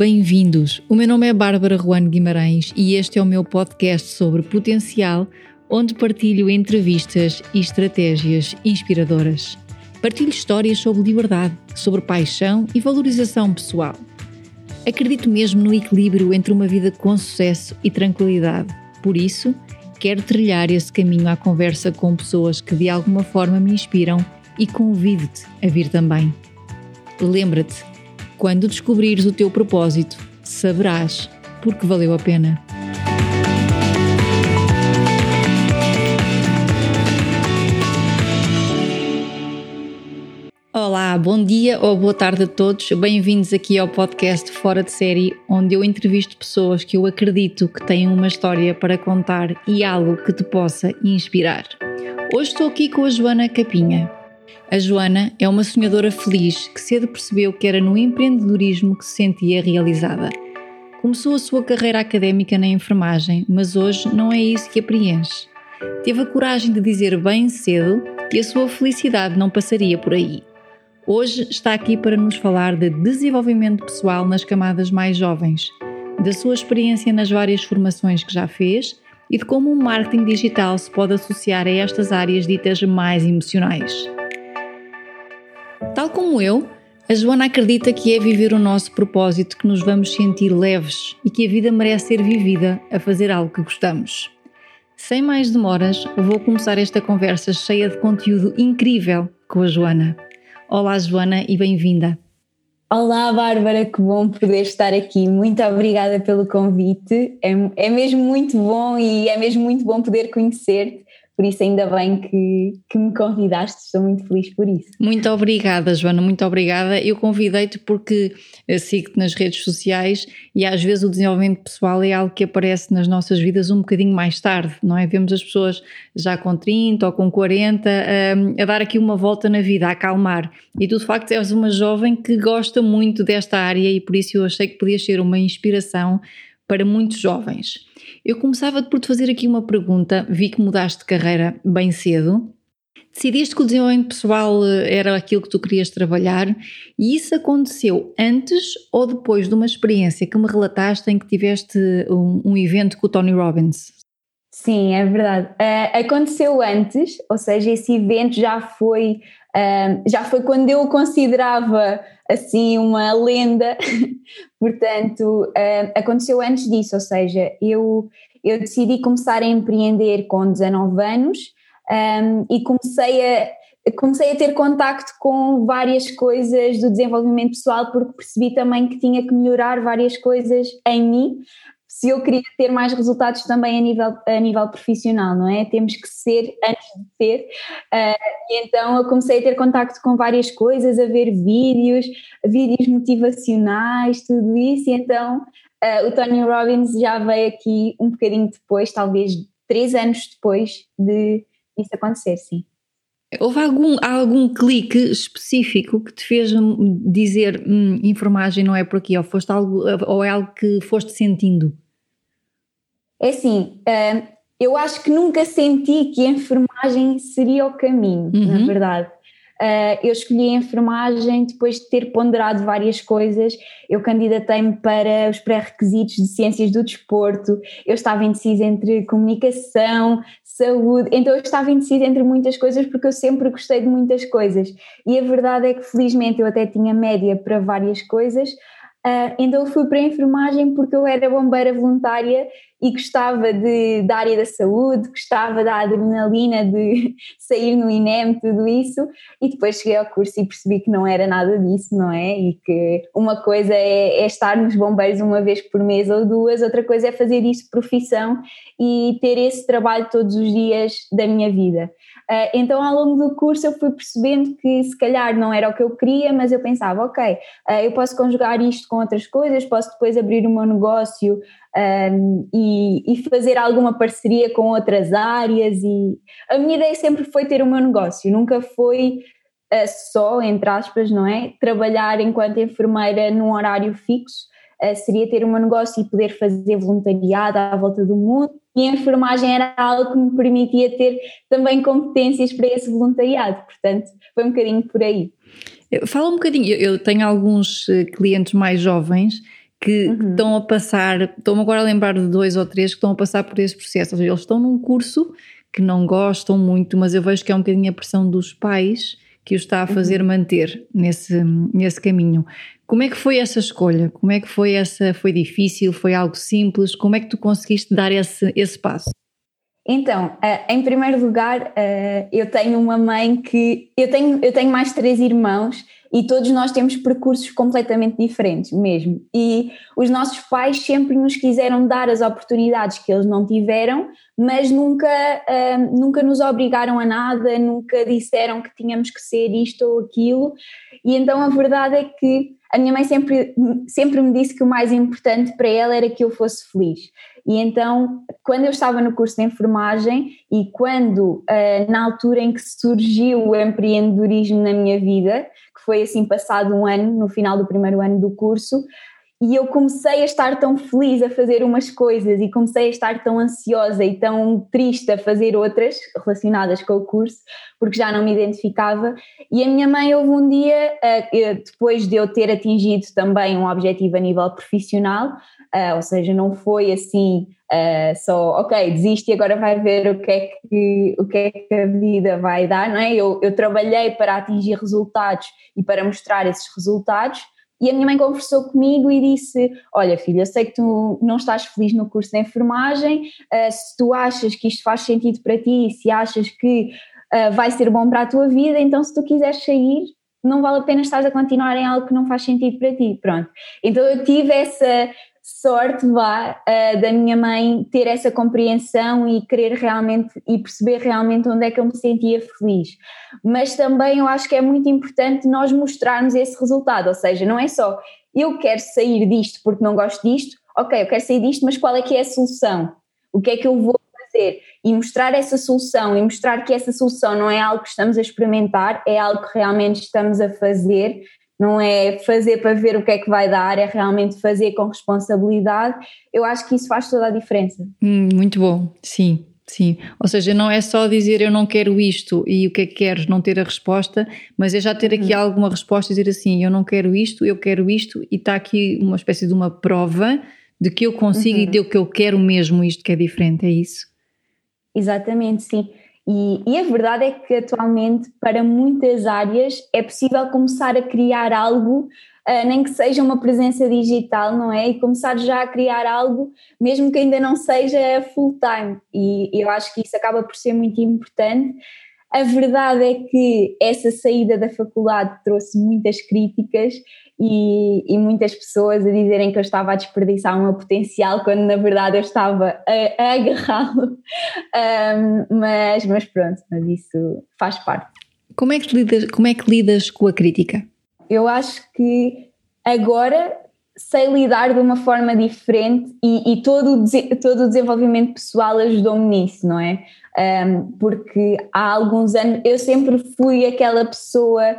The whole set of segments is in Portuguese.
bem-vindos. O meu nome é Bárbara Juan Guimarães e este é o meu podcast sobre potencial, onde partilho entrevistas e estratégias inspiradoras. Partilho histórias sobre liberdade, sobre paixão e valorização pessoal. Acredito mesmo no equilíbrio entre uma vida com sucesso e tranquilidade. Por isso, quero trilhar esse caminho à conversa com pessoas que de alguma forma me inspiram e convido-te a vir também. Lembra-te, quando descobrires o teu propósito, saberás porque valeu a pena. Olá, bom dia ou boa tarde a todos. Bem-vindos aqui ao podcast Fora de Série, onde eu entrevisto pessoas que eu acredito que têm uma história para contar e algo que te possa inspirar. Hoje estou aqui com a Joana Capinha. A Joana é uma sonhadora feliz que cedo percebeu que era no empreendedorismo que se sentia realizada. Começou a sua carreira académica na enfermagem, mas hoje não é isso que a preenche. Teve a coragem de dizer bem cedo que a sua felicidade não passaria por aí. Hoje está aqui para nos falar de desenvolvimento pessoal nas camadas mais jovens, da sua experiência nas várias formações que já fez e de como o marketing digital se pode associar a estas áreas ditas mais emocionais. Tal como eu, a Joana acredita que é viver o nosso propósito que nos vamos sentir leves e que a vida merece ser vivida a fazer algo que gostamos. Sem mais demoras, vou começar esta conversa cheia de conteúdo incrível com a Joana. Olá, Joana, e bem-vinda. Olá, Bárbara, que bom poder estar aqui. Muito obrigada pelo convite. É, é mesmo muito bom e é mesmo muito bom poder conhecer-te por isso, ainda bem que, que me convidaste, estou muito feliz por isso. Muito obrigada, Joana, muito obrigada. Eu convidei-te porque sigo-te nas redes sociais e às vezes o desenvolvimento pessoal é algo que aparece nas nossas vidas um bocadinho mais tarde, não é? Vemos as pessoas já com 30 ou com 40 a, a dar aqui uma volta na vida, a acalmar. E tu, de facto, és uma jovem que gosta muito desta área e por isso eu achei que podias ser uma inspiração para muitos jovens. Eu começava por te fazer aqui uma pergunta, vi que mudaste de carreira bem cedo. Decidiste que o desenvolvimento pessoal eh, era aquilo que tu querias trabalhar e isso aconteceu antes ou depois de uma experiência que me relataste em que tiveste um, um evento com o Tony Robbins? Sim, é verdade. Uh, aconteceu antes, ou seja, esse evento já foi, uh, já foi quando eu o considerava assim uma lenda, portanto, uh, aconteceu antes disso, ou seja, eu, eu decidi começar a empreender com 19 anos um, e comecei a, comecei a ter contacto com várias coisas do desenvolvimento pessoal porque percebi também que tinha que melhorar várias coisas em mim se eu queria ter mais resultados também a nível, a nível profissional, não é? Temos que ser antes de ter. Uh, e então eu comecei a ter contacto com várias coisas, a ver vídeos, vídeos motivacionais, tudo isso, e então uh, o Tony Robbins já veio aqui um bocadinho depois, talvez três anos depois de isso acontecer, sim. Houve algum, algum clique específico que te fez dizer hum, enfermagem não é por aqui, ou, foste algo, ou é algo que foste sentindo? É assim, uh, eu acho que nunca senti que a enfermagem seria o caminho, uhum. na verdade. Uh, eu escolhi a enfermagem depois de ter ponderado várias coisas. Eu candidatei-me para os pré-requisitos de ciências do desporto, eu estava indecisa entre comunicação, saúde, então eu estava indecisa entre muitas coisas porque eu sempre gostei de muitas coisas. E a verdade é que, felizmente, eu até tinha média para várias coisas. Uh, então eu fui para a enfermagem porque eu era bombeira voluntária e gostava de, da área da saúde, gostava da adrenalina de sair no INEM, tudo isso, e depois cheguei ao curso e percebi que não era nada disso, não é? E que uma coisa é, é estar nos bombeiros uma vez por mês ou duas, outra coisa é fazer isso profissão e ter esse trabalho todos os dias da minha vida. Uh, então, ao longo do curso, eu fui percebendo que se calhar não era o que eu queria, mas eu pensava, ok, uh, eu posso conjugar isto com outras coisas, posso depois abrir o meu negócio um, e, e, fazer alguma parceria com outras áreas. E a minha ideia sempre foi ter o meu negócio, nunca foi uh, só, entre aspas, não é? Trabalhar enquanto enfermeira num horário fixo. seria ter meu negócio e poder fazer voluntariado à volta do mundo e a enfermagem era algo que me permitia ter também competências para esse voluntariado, portanto foi um bocadinho por aí. Fala um bocadinho, eu tenho alguns eh, clientes mais jovens que, uhum. estão a passar, estou-me agora a lembrar de dois ou três que estão a passar por esse processo. Ou seja, eles estão num curso que não gostam muito, mas eu vejo que é um bocadinho a pressão dos pais que o está a fazer uhum. manter nesse, nesse caminho. Como é que foi essa escolha? Como é que foi essa? Foi difícil? Foi algo simples? Como é que tu conseguiste dar esse, esse passo? Então, eh, em primeiro lugar, eh, eu tenho uma mãe que. Eu tenho, eu tenho mais três irmãos e todos nós temos percursos completamente diferentes mesmo. E os nossos pais sempre nos quiseram dar as oportunidades que eles não tiveram, mas nunca, uh, nunca nos obrigaram a nada, nunca disseram que tínhamos que ser isto ou aquilo. E então a verdade é que a minha mãe sempre, sempre me disse que o mais importante para ela era que eu fosse feliz. E então, quando eu estava no curso de enfermagem e quando, uh, na altura em que surgiu o empreendedorismo na minha vida, que foi assim passado um ano, no final do primeiro ano do curso, e eu comecei a estar tão feliz a fazer umas coisas e comecei a estar tão ansiosa e tão triste a fazer outras relacionadas com o curso, porque já não me identificava. E a minha mãe houve um dia, eh, depois de eu ter atingido também um objetivo a nível profissional, eh, ou seja, não foi assim só, ok, desiste e agora vai ver o que é que, o que, é que a vida vai dar, não é? Eu, eu trabalhei para atingir resultados e para mostrar esses resultados, e a minha mãe conversou comigo e disse: Olha, filha, sei que tu não estás feliz no curso de enfermagem, uh, se tu achas que isto faz sentido para ti, se achas que uh, vai ser bom para a tua vida, então se tu quiseres sair, não vale a pena estar a continuar em algo que não faz sentido para ti. Pronto. Então eu tive essa, sorte vá uh, da minha mãe ter essa compreensão e querer realmente e perceber realmente onde é que eu me sentia feliz. Mas também eu acho que é muito importante nós mostrarmos esse resultado, ou seja, não é só eu quero sair disto porque não gosto disto, ok, eu quero sair disto, mas qual é que é a solução? O que é que eu vou fazer? E mostrar essa solução e mostrar que essa solução não é algo que estamos a experimentar, é algo que realmente estamos a fazer não é fazer para ver o que é que vai dar, é realmente fazer com responsabilidade. Eu acho que isso faz toda a diferença. Hum, muito bom, sim. Sim, ou seja, não é só dizer eu não quero isto e o que é que queres, não ter a resposta, mas é já ter aqui uhum. alguma resposta e dizer assim: eu não quero isto, eu quero isto, e está aqui uma espécie de uma prova de que eu consigo uhum. e de que eu quero mesmo isto que é diferente, é isso? Exatamente, sim. E, e, a verdade é que atualmente, para muitas áreas, é possível começar a criar algo, uh, nem que seja uma presença digital, não é? E começar já a criar algo, mesmo que ainda não seja full time. E eu acho que isso acaba por ser muito importante. A verdade é que essa saída da faculdade trouxe muitas críticas e, e, muitas pessoas a dizerem que eu estava a desperdiçar o meu potencial quando na verdade eu estava a, a agarrá-lo. Um, mas, mas pronto, mas isso faz parte. Como é, que lidas, como é que lidas com a crítica? Eu acho que agora sei lidar de uma forma diferente e, e todo, o, todo o desenvolvimento pessoal ajudou-me nisso, não é? Um, porque há alguns anos eu sempre fui aquela pessoa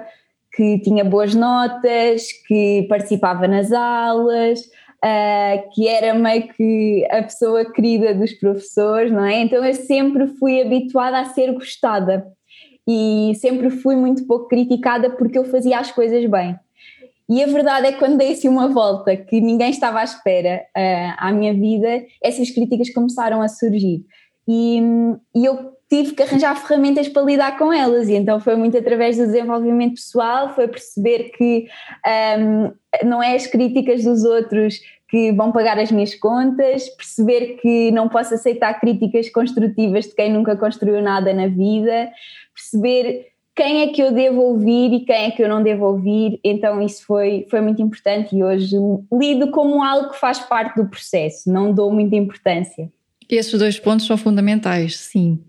que tinha boas notas, que participava nas aulas, uh, que era meio que a pessoa querida dos professores, não é? Então eu sempre fui habituada a ser gostada e sempre fui muito pouco criticada porque eu fazia as coisas bem. E a verdade é que quando dei-se uma volta que ninguém estava à espera uh, à minha vida, essas críticas começaram a surgir. E, e eu tive que arranjar ferramentas para lidar com elas e então foi muito através do desenvolvimento pessoal, foi perceber que um, não é as críticas dos outros que vão pagar as minhas contas, perceber que não posso aceitar críticas construtivas de quem nunca construiu nada na vida, perceber quem é que eu devo ouvir e quem é que eu não devo ouvir, então isso foi, foi muito importante e hoje lido como algo que faz parte do processo, não dou muita importância. Esses dois pontos são fundamentais, sim.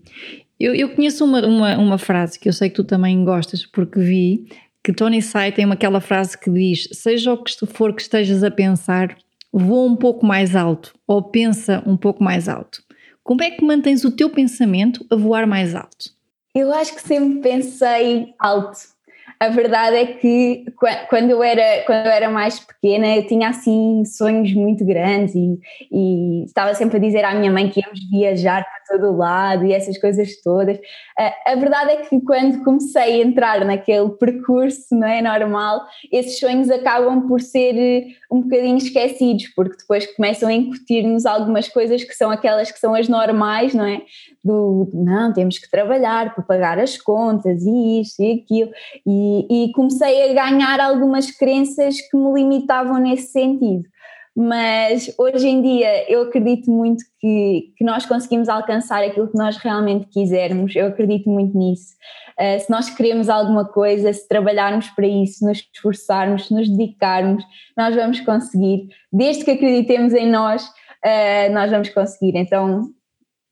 Eu, eu conheço uma, uma, uma, frase que eu sei que tu também gostas, porque vi que Tony Sai tem uma, aquela frase que diz: Seja o que for que estejas a pensar, voa um pouco mais alto ou pensa um pouco mais alto. Como é que mantens o teu pensamento a voar mais alto? Eu acho que sempre pensei alto a verdade é que quando eu era, quando eu era mais pequena eu tinha assim sonhos muito grandes e, e estava sempre a dizer à minha mãe que íamos viajar para todo lado e essas coisas todas. Uh, a verdade é que quando comecei a entrar naquele percurso, não é normal, esses sonhos acabam por ser eh, um bocadinho esquecidos, porque depois começam a incutir-nos algumas coisas que são aquelas que são as normais, não é? Do não, temos que trabalhar para pagar as contas e isto e aquilo, e, e comecei a ganhar algumas crenças que me limitavam nesse sentido mas hoje em dia eu acredito muito que, que nós conseguimos alcançar aquilo que nós realmente quisermos, eu acredito muito nisso. Uh, se nós queremos alguma coisa, se trabalharmos para isso, nos esforçarmos, nos dedicarmos, nós vamos conseguir. Desde que acreditemos em nós, uh, nós vamos conseguir. Então,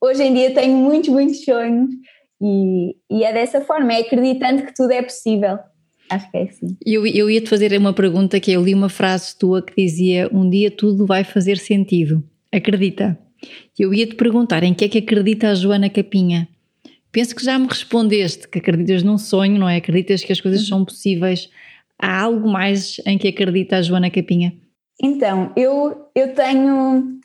hoje em dia tenho muitos, muitos sonhos e, e é dessa forma, é acreditando que tudo é possível. Acho que é assim. Eu, eu ia te fazer uma pergunta que eu li uma frase tua que dizia: Um dia tudo vai fazer sentido. Acredita? Eu ia te perguntar em que é que acredita a Joana Capinha. Penso que já me respondeste que acreditas num sonho, não é? Acreditas que as coisas são possíveis. Há algo mais em que acredita a Joana Capinha? Então, eu, eu tenho.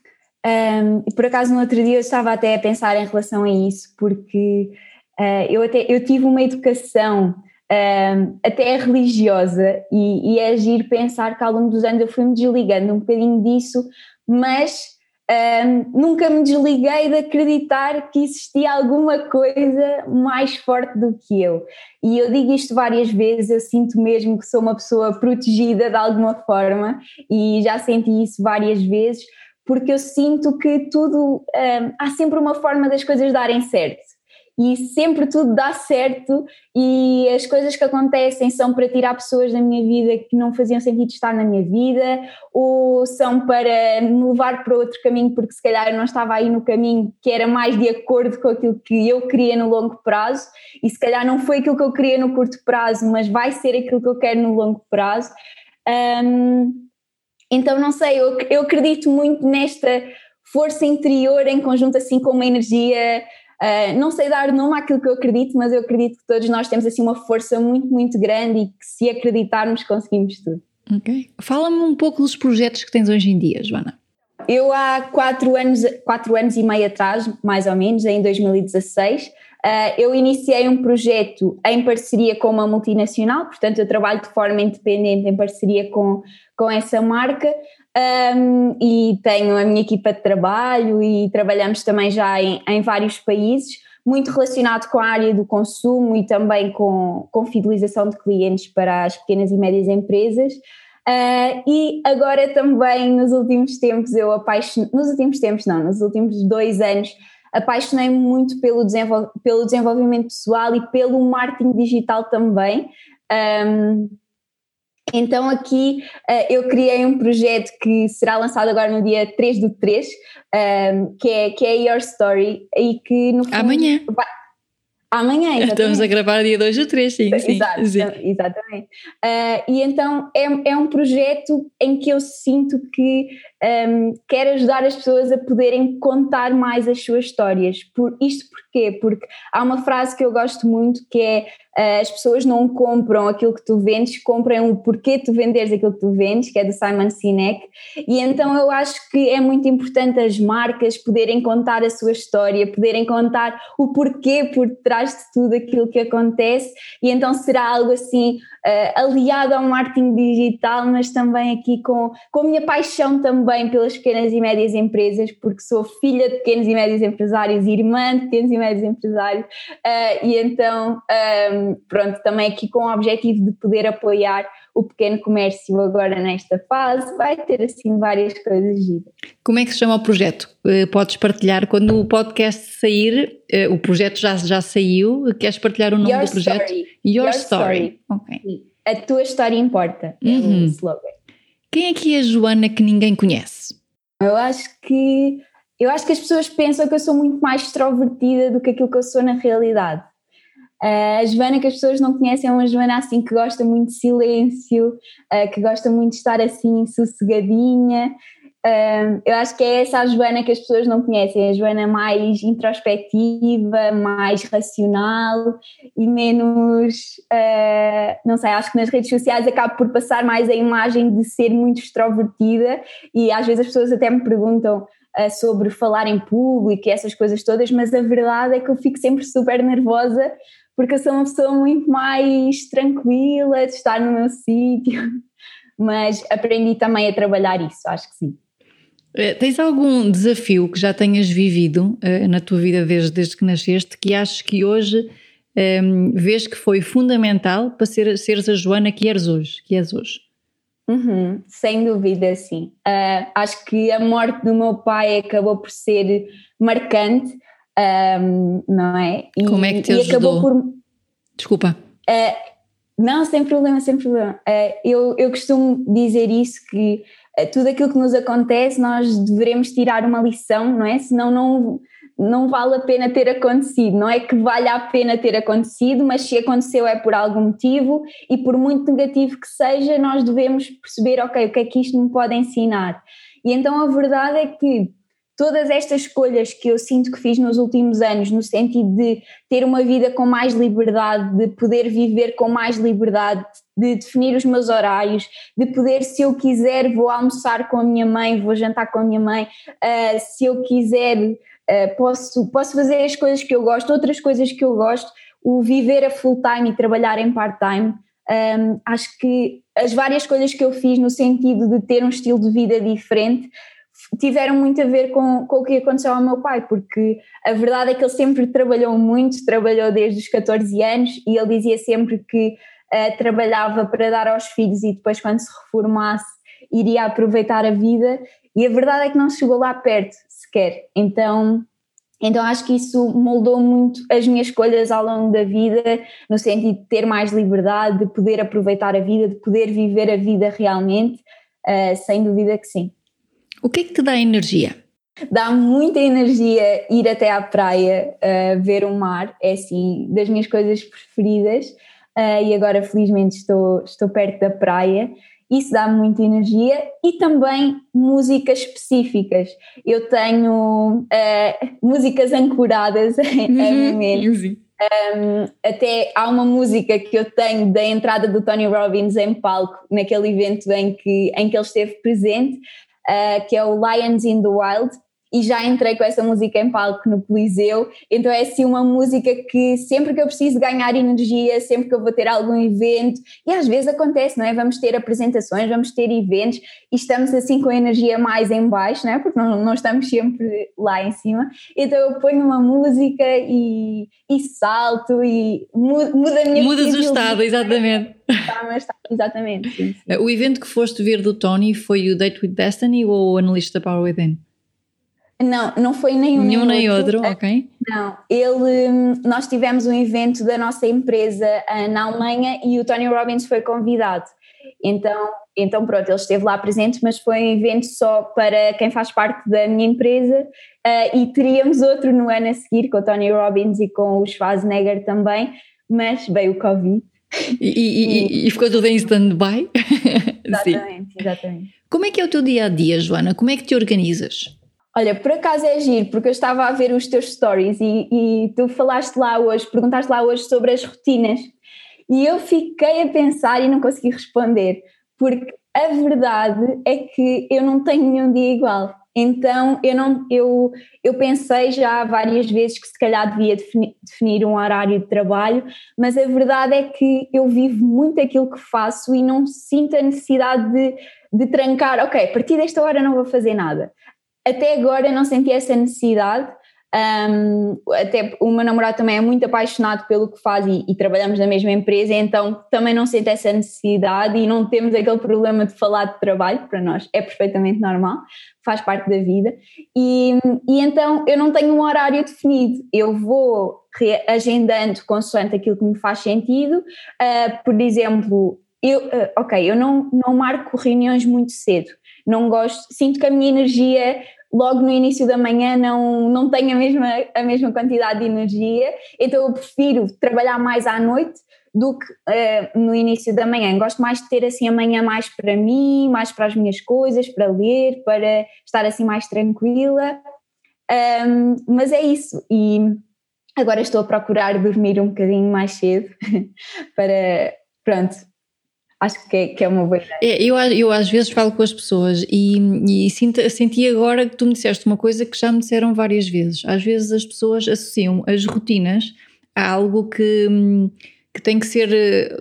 Um, por acaso no outro dia eu estava até a pensar em relação a isso, porque uh, eu, até, eu tive uma educação um, até é religiosa e, e é agir pensar que ao longo dos anos eu fui-me desligando um bocadinho disso, mas um, nunca me desliguei de acreditar que existia alguma coisa mais forte do que eu. E eu digo isto várias vezes, eu sinto mesmo que sou uma pessoa protegida de alguma forma e já senti isso várias vezes, porque eu sinto que tudo, um, há sempre uma forma das coisas darem certo e sempre tudo dá certo e as coisas que acontecem são para tirar pessoas da minha vida que não faziam sentido estar na minha vida ou são para me levar para outro caminho porque se calhar eu não estava aí no caminho que era mais de acordo com aquilo que eu queria no longo prazo. E se calhar não foi aquilo que eu queria no curto prazo mas vai ser aquilo que eu quero no longo prazo. Um, então não sei, eu, eu acredito muito nesta força interior em conjunto assim com uma energia Uh, não sei dar nome àquilo que eu acredito, mas eu acredito que todos nós temos assim uma força muito, muito grande e que se acreditarmos conseguimos tudo. Ok. Fala-me um pouco dos projetos que tens hoje em dia, Joana. Eu há quatro anos, quatro anos e meio atrás, mais ou menos, em 2016, uh, ah, eu iniciei um projeto em parceria com uma multinacional, portanto eu trabalho de forma independente em parceria com, com essa marca um, e tenho a minha equipa de trabalho e trabalhamos também já em, em, vários países, muito relacionado com a área do consumo e também com, com fidelização de clientes para as pequenas e médias empresas. Uh, e agora também nos últimos tempos eu apaixonei, nos últimos tempos não, nos últimos dois anos apaixonei-me muito pelo, desenvol pelo desenvolvimento pessoal e pelo marketing digital também. Um, então aqui uh, eu criei um projeto que será lançado agora no dia 3 do 3, um, ehm, que, é, que é Your Story e que no fundo Amanhã. Vai, Amanhã, exatamente. Estamos a gravar dia 2 ou 3, sim, sim. Exato, sim. exatamente. Uh, e então é, é um projeto em que eu sinto que um, quero ajudar as pessoas a poderem contar mais as suas histórias. Por, isto porquê? Porque há uma frase que eu gosto muito que é eh, as pessoas não compram aquilo que tu vendes, compram o porquê tu venderes aquilo que tu vendes, que é do Simon Sinek, e então eu acho que é muito importante as marcas poderem contar a sua história, poderem contar o porquê por trás de tudo aquilo que acontece, e então será algo assim uh, aliado ao marketing digital, mas também aqui com, com a minha paixão também pelas pequenas e médias empresas, porque sou filha de pequenos e médios empresários, irmã de pequenos e médios empresários, uh, e então, um, pronto, também aqui com o objetivo de poder apoiar o pequeno comércio agora nesta fase, vai ter assim várias coisas giras. Como é que se chama o projeto? Uh, podes partilhar quando o podcast sair, uh, o projeto já, já saiu, queres partilhar o nome Your do projeto? Story. Your, Your Story. story. A tua história importa, é uhum. slogan. Quem é que é a Joana que ninguém conhece? Eu acho que eu acho que as pessoas pensam que eu sou muito mais extrovertida do que aquilo que eu sou na realidade. Uh, a Joana que as pessoas não conhecem é uma Joana assim que gosta muito de silêncio, uh, que gosta muito de estar assim sossegadinha. Uh, eu acho que é essa a Joana que as pessoas não conhecem, a Joana mais introspectiva, mais racional e menos, não sei, acho que nas redes sociais acabo por passar mais a imagem de ser muito extrovertida e às vezes as pessoas até me perguntam uh, sobre falar em público e essas coisas todas, mas a verdade é que eu fico sempre super nervosa porque eu sou uma pessoa muito mais tranquila de estar no meu sítio, mas aprendi também a trabalhar isso, acho que sim. Eh, tens algum desafio que já tenhas vivido uh, na tua vida desde, desde que nasceste que achas que hoje um, ehm, vês que foi fundamental para ser, seres a Joana que eres hoje, que és hoje? Uhum, sem dúvida, sim. Uh, acho que a morte do meu pai acabou por ser marcante, um, ehm, não é? E, Como é que te ajudou? Por... Desculpa. Uh, não, sem problema, sem problema. Uh, eu, eu costumo dizer isso que tudo aquilo que nos acontece nós devemos tirar uma lição, não é? Senão não, não vale a pena ter acontecido. Não é que valha a pena ter acontecido, mas se aconteceu é por algum motivo e por muito negativo que seja, nós devemos perceber, ok, o que é que isto me pode ensinar. E então a verdade é que todas estas escolhas que eu sinto que fiz nos últimos anos, no sentido de ter uma vida com mais liberdade, de poder viver com mais liberdade, de definir os meus horários, de poder, se eu quiser, vou almoçar com a minha mãe, vou jantar com a minha mãe, uh, se eu quiser, uh, posso, posso fazer as coisas que eu gosto, outras coisas que eu gosto, o viver a full time e trabalhar em part-time. Um, acho que as várias coisas que eu fiz no sentido de ter um estilo de vida diferente tiveram muito a ver com, com o que aconteceu ao meu pai, porque a verdade é que ele sempre trabalhou muito, trabalhou desde os 14 anos e ele dizia sempre que uh, trabalhava para dar aos filhos e depois, quando se reformasse, iria aproveitar a vida. E a verdade é que não chegou lá perto sequer. Então, então acho que isso moldou muito as minhas escolhas ao longo da vida, no sentido de ter mais liberdade, de poder aproveitar a vida, de poder viver a vida realmente. Uh, sem dúvida que sim. O que é que te dá energia? Dá muita energia ir até à praia, uh, ver o mar, é assim, das minhas coisas preferidas. Uh, e agora, felizmente, estou, estou perto da praia. Isso dá muita energia e também músicas específicas. Eu tenho uh, músicas ancoradas uhum, a momentos. Um, até há uma música que eu tenho da entrada do Tony Robbins em palco, naquele evento em que, em que ele esteve presente, uh, que é o Lions in the Wild, e já entrei com essa música em palco no Coliseu, então é assim uma música que sempre que eu preciso ganhar energia, sempre que eu vou ter algum evento, e às vezes acontece, não é? Vamos ter apresentações, vamos ter eventos e estamos assim com a energia mais em baixo, não é? Porque não, não estamos sempre lá em cima, então eu ponho uma música e, e salto e muda, muda a minha Mudas o estado, exatamente. Está, exatamente. Sim, sim. O evento que foste ver do Tony foi o Date with Destiny ou o Analista Power Within? Não, não foi nenhum, nenhum nem outro. outro, ok. Não, ele, hum, nós tivemos um evento da nossa empresa ah, na Alemanha e o Tony Robbins foi convidado. Então, então pronto, ele esteve lá presente, mas foi um evento só para quem faz parte da minha empresa uh, e teríamos outro no ano a seguir com o Tony Robbins e com o Schwarzenegger também, mas veio o Covid. E, e, e, e ficou tudo em stand-by? exatamente, exatamente. Como é que é o teu dia a dia, Joana? Como é que te organizas? Olha, por acaso é giro, porque eu estava a ver os teus stories e, e, tu falaste lá hoje, perguntaste lá hoje sobre as rotinas e eu fiquei a pensar e não consegui responder, porque a verdade é que eu não tenho nenhum dia igual. Então eu não eu, eu pensei já várias vezes que se calhar devia definir, definir um horário de trabalho, mas a verdade é que eu vivo muito aquilo que faço e não sinto a necessidade de, de trancar, ok, a partir desta hora não vou fazer nada até agora não senti essa necessidade. Um, até o meu namorado também é muito apaixonado pelo que faz e, e, trabalhamos na mesma empresa, então também não sente essa necessidade e não temos aquele problema de falar de trabalho, para nós é perfeitamente normal, faz parte da vida. E, e então eu não tenho um horário definido, eu vou agendando consoante aquilo que me faz sentido. Uh, por exemplo, eu, uh, ok, eu não, não marco reuniões muito cedo não gosto, sinto que a minha energia logo no início da manhã não, não tenho a mesma, a mesma quantidade de energia, então eu prefiro trabalhar mais à noite do que uh, no início da manhã. Gosto mais de ter assim a manhã mais para mim, mais para as minhas coisas, para ler, para estar assim mais tranquila. Um, mas é isso. E agora estou a procurar dormir um bocadinho mais cedo para, pronto, acho que é, que é uma boa ideia. É, eu, eu às vezes falo com as pessoas e, e sinto, senti agora que tu me disseste uma coisa que já me disseram várias vezes. Às vezes as pessoas associam as rotinas a algo que, que tem que ser,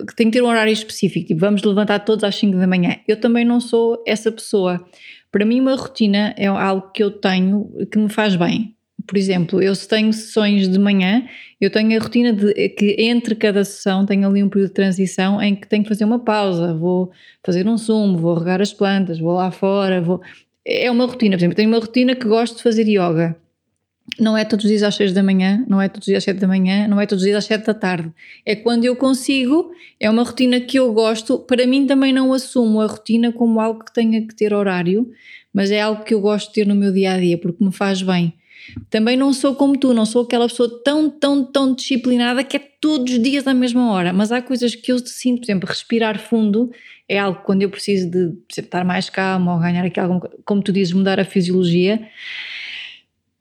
que tem que ter um horário específico. Tipo, vamos levantar todos às 5 da manhã. Eu também não sou essa pessoa. Para mim, uma rotina é algo que eu tenho que me faz bem. Por exemplo, eu se tenho sessões de manhã, eu tenho a rotina de que entre cada sessão tenho ali um período de transição em que tenho que fazer uma pausa, vou fazer um sumo, vou regar as plantas, vou lá fora, vou. É uma rotina, por exemplo, tenho uma rotina que gosto de fazer yoga. Não é todos os dias às 6 da manhã, não é todos os dias às 7 da manhã, não é todos os dias às 7 da tarde. É quando eu consigo, é uma rotina que eu gosto. Para mim também não assumo a rotina como algo que tenha que ter horário, mas é algo que eu gosto de ter no meu dia a dia porque me faz bem. Também não sou como tu, não sou aquela pessoa tão, tão, tão disciplinada que é todos os dias à mesma hora. Mas há coisas que eu sinto, por exemplo, respirar fundo é algo quando eu preciso de exemplo, estar mais calmo ou ganhar aqui algum, como tu dizes, mudar a fisiologia.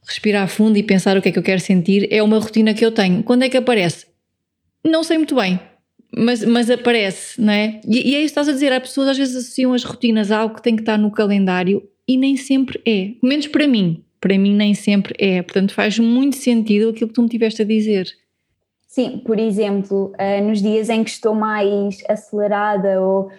Respirar fundo e pensar o que é que eu quero sentir é uma rotina que eu tenho. Quando é que aparece? Não sei muito bem, mas, mas aparece, não é? E, e é isso que estás a dizer. Há pessoas às vezes associam as rotinas a algo que tem que estar no calendário e nem sempre é. Menos para mim para mim nem sempre é. Portanto, faz muito sentido aquilo que tu me tiveste a dizer. Sim, por exemplo, uh, nos dias em que estou mais acelerada ou,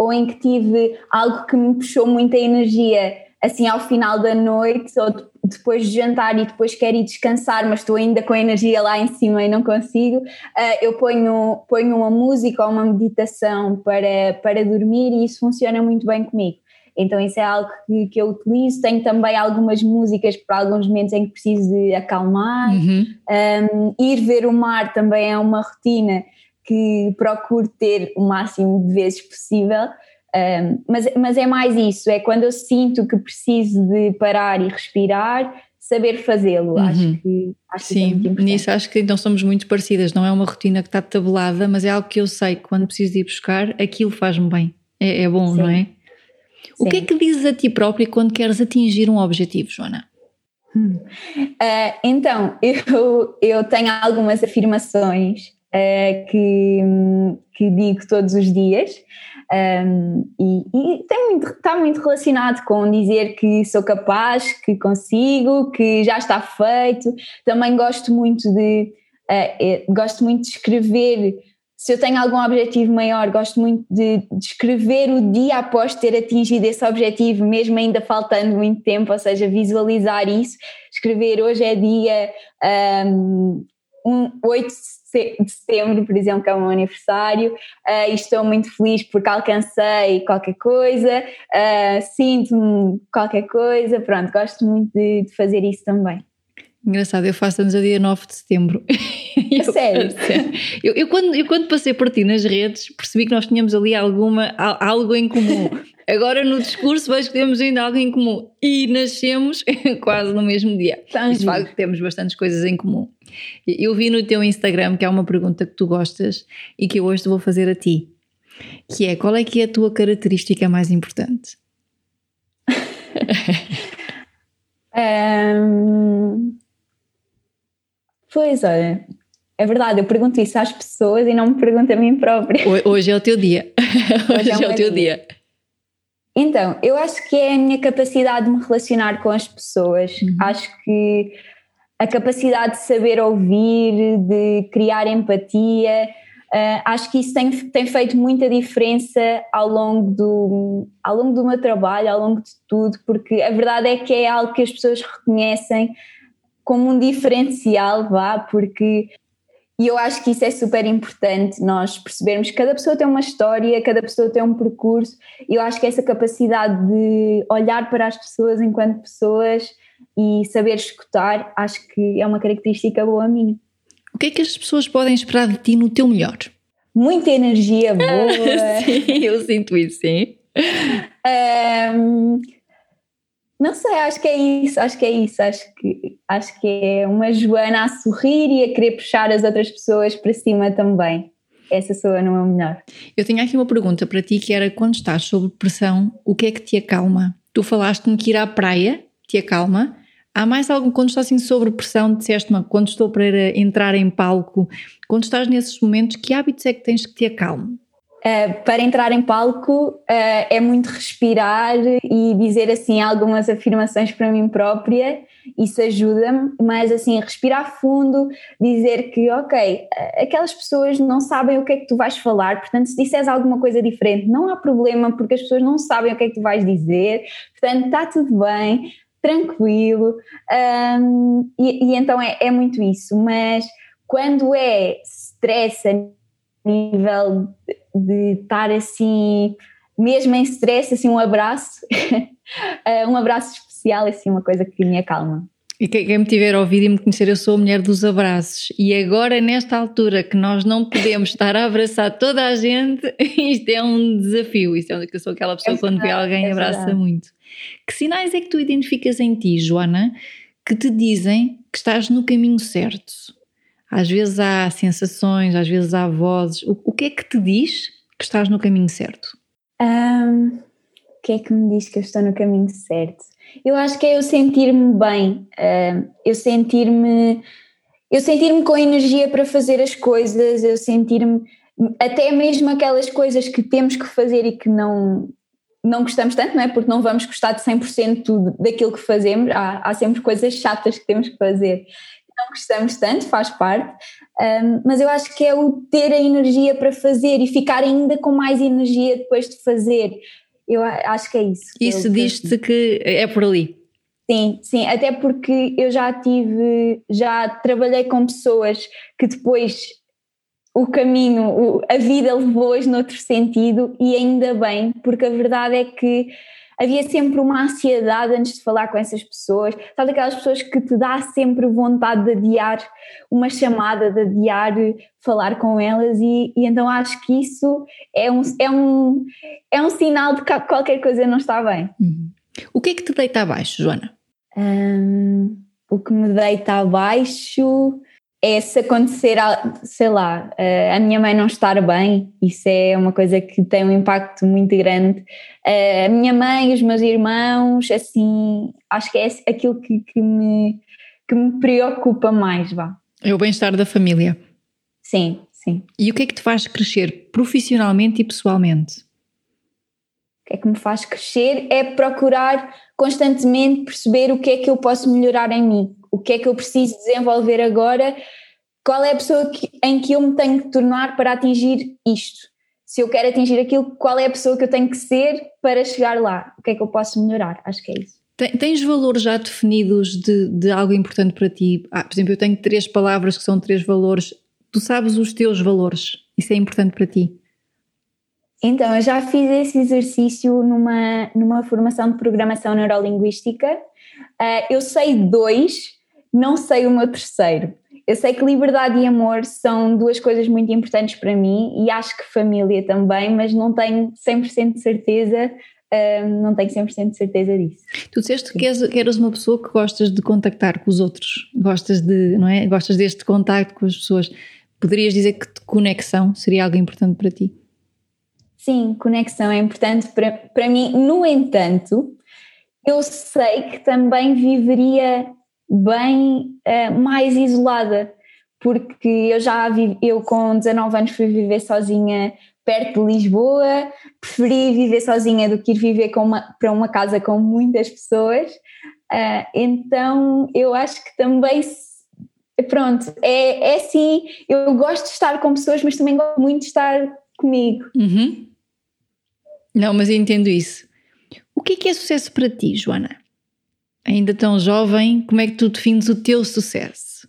ou, em que tive algo que me puxou muita energia, assim ao final da noite ou depois de jantar e depois quero ir descansar, mas estou ainda com a energia lá em cima e não consigo, uh, eu ponho, ponho uma música ou uma meditação para, para dormir e isso funciona muito bem comigo. Então isso é algo que, que eu utilizo. Tenho também algumas músicas para alguns momentos em que preciso de acalmar. Uhum. Um, ir ver o mar também é uma rotina que procuro ter o máximo de vezes possível. Um, mas, mas é mais isso, é quando eu sinto que preciso de parar e respirar, saber fazê-lo. Uhum. Acho que acho Sim, que é nisso acho que então somos muito parecidas. Não é uma rotina que está tabulada, mas é algo que eu sei que quando preciso de ir buscar, aquilo faz-me bem. É, é bom, Sim. não é? O que é que dizes a ti própria quando queres atingir um objetivo, Joana? Hum. Uh, então, eu, eu tenho algumas afirmações uh, que, que digo todos os dias um, e, e muito, está muito relacionado com dizer que sou capaz, que consigo, que já está feito. Também gosto muito de, uh, gosto muito de escrever se eu tenho algum objetivo maior, gosto muito de, descrever o dia após ter atingido esse objetivo, mesmo ainda faltando muito tempo, ou seja, visualizar isso. Escrever hoje é dia um, um, 8 de setembro, por exemplo, que é o meu aniversário, uh, e estou muito feliz porque alcancei qualquer coisa, uh, sinto-me qualquer coisa, pronto, gosto muito de, de fazer isso também. Engraçado, eu faço anos a dia 9 de setembro. eu, Sério? Eu, eu, quando, eu quando passei por ti nas redes percebi que nós tínhamos ali alguma, algo em comum. Agora no discurso vejo que temos ainda algo em comum e nascemos quase no mesmo dia. Isso faz que temos bastantes coisas em comum. Eu vi no teu Instagram que há uma pergunta que tu gostas e que eu hoje te vou fazer a ti. Que é, qual é que é a tua característica mais importante? um... Pois, olha, é verdade, eu pergunto isso às pessoas e não me pergunto a mim própria. Hoje é o teu dia. Hoje, Hoje é, o teu dia. dia. Então, eu acho que é a minha capacidade de me relacionar com as pessoas. Uhum. Acho que a capacidade de saber ouvir, de criar empatia, uh, acho que isso tem, tem feito muita diferença ao longo, do, ao longo do meu trabalho, ao longo de tudo, porque a verdade é que é algo que as pessoas reconhecem como um diferencial, vá, porque e eu acho que isso é super importante, nós percebermos que cada pessoa tem uma história, cada pessoa tem um percurso, e eu acho que essa capacidade de olhar para as pessoas enquanto pessoas e saber escutar, acho que é uma característica boa minha. O que é que as pessoas podem esperar de ti no teu melhor? Muita energia boa. sim, eu sinto isso, sim. Um, não sei, acho que é isso, acho que é isso, acho que, acho que é uma Joana a sorrir e a querer puxar as outras pessoas para cima também. Essa sou eu, não é melhor. Eu tinha aqui uma pergunta para ti que era quando estás sob pressão, o que é que te acalma? Tu falaste-me que ir à praia te acalma. Há mais algum, quando estás assim sob pressão, disseste-me, quando estou para entrar em palco, quando estás nesses momentos, que hábitos é que tens que te acalme? Uh, para entrar em palco uh, é muito respirar e dizer assim algumas afirmações para mim própria, isso ajuda-me, mas assim, respirar fundo, dizer que ok, aquelas pessoas não sabem o que é que tu vais falar, portanto, se disseres alguma coisa diferente, não há problema, porque as pessoas não sabem o que é que tu vais dizer, portanto, está tudo bem, tranquilo, um, e, e, então é, é muito isso, mas quando é stress nível de estar assim, mesmo em stress, assim, um abraço, eh, um abraço especial, assim, uma coisa que me acalma. E quem me tiver ouvido e me conhecer, eu sou a mulher dos abraços. E agora, nesta altura que nós não podemos estar a abraçar toda a gente, isto é um desafio. Isto é, eu sou aquela pessoa que é quando vê alguém é abraça verdade. muito. Que sinais é que tu identificas em ti, Joana, que te dizem que estás no caminho certo? Às vezes há sensações, às vezes há vozes. O, o que é que te diz que estás no caminho certo? Um, o que é que me diz que eu estou no caminho certo? Eu acho que é eu sentir-me bem, eu sentir-me eu sentir-me com energia para fazer as coisas, eu sentir-me até mesmo aquelas coisas que temos que fazer e que não não gostamos tanto, não é? Porque não vamos gostar de 100% daquilo que fazemos, há, há sempre coisas chatas que temos que fazer não gostamos tanto, faz parte, um, mas eu acho que é o ter a energia para fazer e ficar ainda com mais energia depois de fazer. Eu acho que é isso. Isso diz-te que é por ali. Sim, sim, até porque eu já tive, já trabalhei com pessoas que depois o caminho, a vida levou-as noutro sentido e ainda bem, porque a verdade é que havia sempre uma ansiedade antes de falar com essas pessoas, sabe aquelas pessoas que te dá sempre vontade de adiar uma chamada, de adiar falar com elas e, e então acho que isso é um, é, um, é um sinal de que qualquer coisa não está bem. Uhum. O que é que te deita abaixo, Joana? Um, o que me deita abaixo é se acontecer, sei lá, a minha mãe não estar bem, isso é uma coisa que tem um impacto muito grande. A minha mãe, os meus irmãos, assim, acho que é aquilo que, que me, que me preocupa mais, vá. É o bem-estar da família. Sim, sim. E o que é que te faz crescer profissionalmente e pessoalmente? O que é que me faz crescer é procurar constantemente perceber o que é que eu posso melhorar em mim o que é que eu preciso desenvolver agora, qual é a pessoa que, em que eu me tenho que tornar para atingir isto. Se eu quero atingir aquilo, qual é a pessoa que eu tenho que ser para chegar lá? O que é que eu posso melhorar? Acho que é isso. Tens valores já definidos de, de algo importante para ti? Ah, por exemplo, eu tenho três palavras que são três valores. Tu sabes os teus valores? Isso é importante para ti? Então, eu já fiz esse exercício numa, numa formação de programação neurolinguística. Uh, eu sei dois não sei o meu terceiro. Eu sei que liberdade e amor são duas coisas muito importantes para mim e acho que família também, mas não tenho 100% de certeza, uh, não tenho 100% de certeza disso. Tu disseste que eras, que eras uma pessoa que gostas de contactar com os outros, gostas de, não é? Gostas deste contacto com as pessoas. Poderias dizer que conexão seria algo importante para ti? Sim, conexão é importante para, para mim. No entanto, eu sei que também viveria bem uh, mais isolada, porque eu já eu com 19 anos fui viver sozinha perto de Lisboa, preferi viver sozinha do que ir viver uma, para uma casa com muitas pessoas, uh, então eu acho que também pronto, é, é assim, eu gosto de estar com pessoas, mas também gosto muito de estar comigo. Uhum. Não, mas eu entendo isso. O que é que é sucesso para ti, Joana? Ainda tão jovem, como é que tu defines o teu sucesso?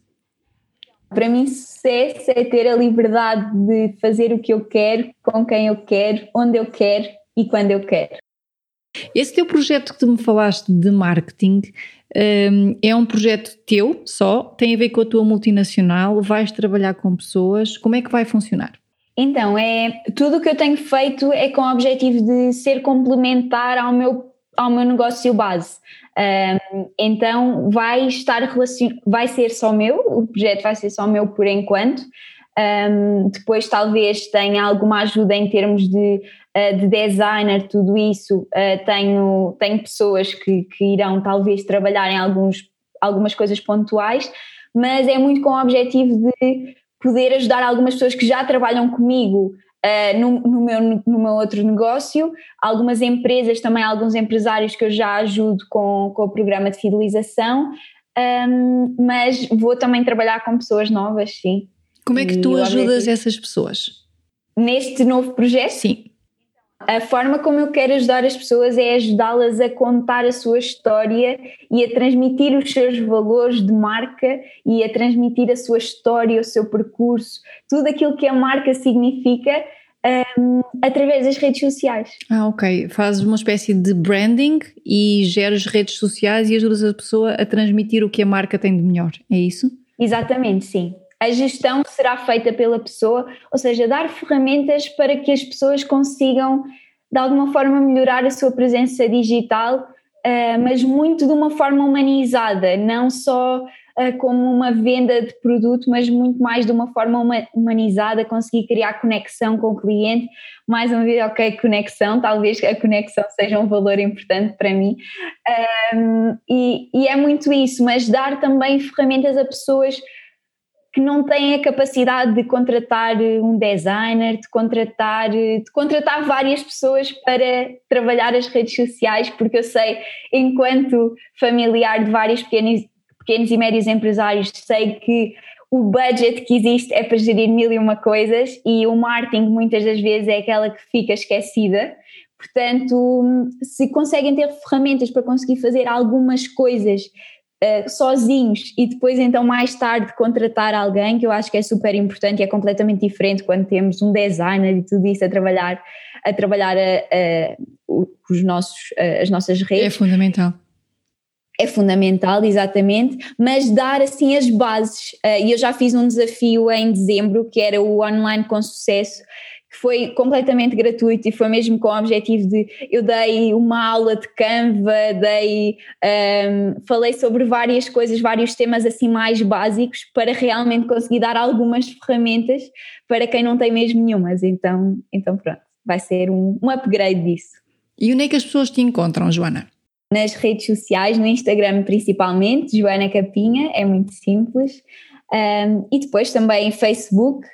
Para mim, sucesso é ter a liberdade de fazer o que eu quero, com quem eu quero, onde eu quero e quando eu quero. Esse teu projeto que tu me falaste de marketing um, é um projeto teu só? Tem a ver com a tua multinacional? Vais trabalhar com pessoas? Como é que vai funcionar? Então, é, tudo o que eu tenho feito é com o objetivo de ser complementar ao meu, ao meu negócio base. Um, então vai estar relacion... vai ser só meu, o projeto vai ser só meu por enquanto. Um, depois talvez tenha alguma ajuda em termos de, uh, de designer, tudo isso. Uh, tenho, tenho pessoas que, que irão talvez trabalhar em alguns, algumas coisas pontuais, mas é muito com o objetivo de poder ajudar algumas pessoas que já trabalham comigo uh, no, no, meu, no meu outro negócio, algumas empresas, também alguns empresários que eu já ajudo com, com o programa de fidelização, um, mas vou também trabalhar com pessoas novas, sim. Como é que tu ajudas essas pessoas? Neste novo projeto? Sim. A forma como eu quero ajudar as pessoas é ajudá-las a contar a sua história e a transmitir os seus valores de marca e a transmitir a sua história, o seu percurso, tudo aquilo que a marca significa um, através das redes sociais. Ah, ok. Fazes uma espécie de branding e geras redes sociais e ajudas a pessoa a transmitir o que a marca tem de melhor, é isso? Exatamente, sim. A gestão será feita pela pessoa, ou seja, dar ferramentas para que as pessoas consigam, de alguma forma, melhorar a sua presença digital, uh, mas muito de uma forma humanizada, não só uh, como uma venda de produto, mas muito mais de uma forma humanizada, conseguir criar conexão com o cliente. Mais uma vez, ok, conexão, talvez a conexão seja um valor importante para mim. Um, e, e é muito isso, mas dar também ferramentas a pessoas que não têm a capacidade de contratar um designer, de contratar, de contratar várias pessoas para trabalhar as redes sociais, porque eu sei, enquanto familiar de vários pequenos, pequenos e médios empresários, sei que o budget que existe é para gerir mil e uma coisas e o marketing muitas das vezes é aquela que fica esquecida. Portanto, se conseguem ter ferramentas para conseguir fazer algumas coisas uh, sozinhos e depois então mais tarde contratar alguém, que eu acho que é super importante e é completamente diferente quando temos um designer e tudo isso a trabalhar, a trabalhar a, a, os nossos, as nossas redes. É fundamental é fundamental, exatamente, mas dar assim as bases. E eu já fiz um desafio em dezembro, que era o Online com Sucesso, que foi completamente gratuito e foi mesmo com o objetivo de eu dei uma aula de Canva, dei um, falei sobre várias coisas, vários temas assim mais básicos para realmente conseguir dar algumas ferramentas para quem não tem mesmo nenhumas. Então, então pronto, vai ser um, um upgrade disso. E onde é que as pessoas te encontram, Joana? Nas redes sociais, no Instagram principalmente, Joana Capinha, é muito simples. Um, e depois também Facebook,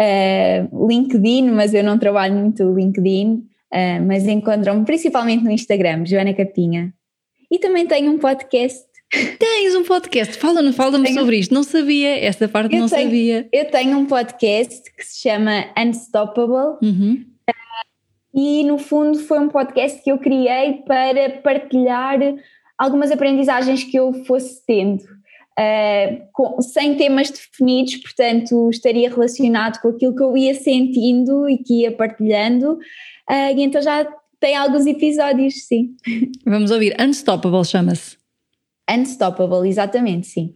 uh, LinkedIn, mas eu não trabalho muito o LinkedIn, uh, mas encontram-me principalmente no Instagram, Joana Capinha. E também tenho um podcast. Tens um podcast, fala-me fala tenho... sobre isto, não sabia, esta parte eu não tenho, sabia. Eu tenho um podcast que se chama Unstoppable. Uhum. E no fundo foi um podcast que eu criei para partilhar algumas aprendizagens que eu fosse tendo uh, com, sem temas definidos, portanto estaria relacionado com aquilo que eu ia sentindo e que ia partilhando, uh, e então já tem alguns episódios, sim. Vamos ouvir, Unstoppable chama-se. Unstoppable, exatamente, sim.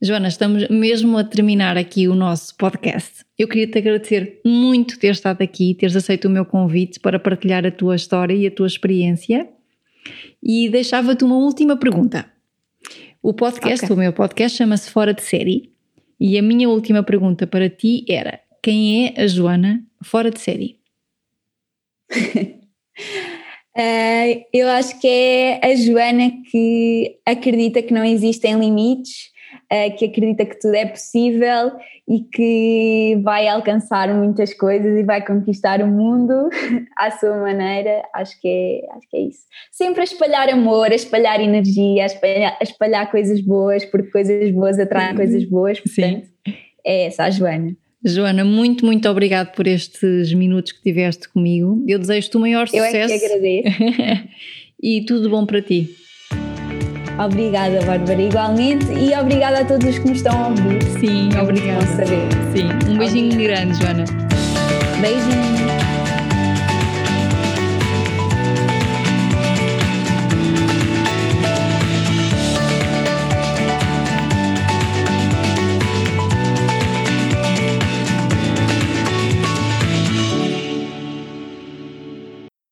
Joana, estamos mesmo a terminar aqui o nosso podcast. Eu queria te agradecer muito ter estado aqui, teres aceito o meu convite para partilhar a tua história e a tua experiência. E deixava-te uma última pergunta. O podcast, okay. o meu podcast, chama-se Fora de Série. E a minha última pergunta para ti era: quem é a Joana fora de série? uh, eu acho que é a Joana que acredita que não existem limites que acredita que tudo é possível e que vai alcançar muitas coisas e vai conquistar o mundo à sua maneira. Acho que é, acho que é isso. Sempre a espalhar amor, a espalhar energia, a espalhar, a espalhar coisas boas, porque coisas boas atraem coisas boas. Portanto, Sim. é essa a Joana. Joana, muito, muito obrigado por estes minutos que tiveste comigo. Eu desejo-te o maior sucesso. Eu é que agradeço. e tudo bom para ti. Obrigada, Bárbara, igualmente, e obrigada a todos os que nos estão a ouvir. Sim, obrigada. saber. Sim, um beijinho obrigada. grande, Joana. Beijinho.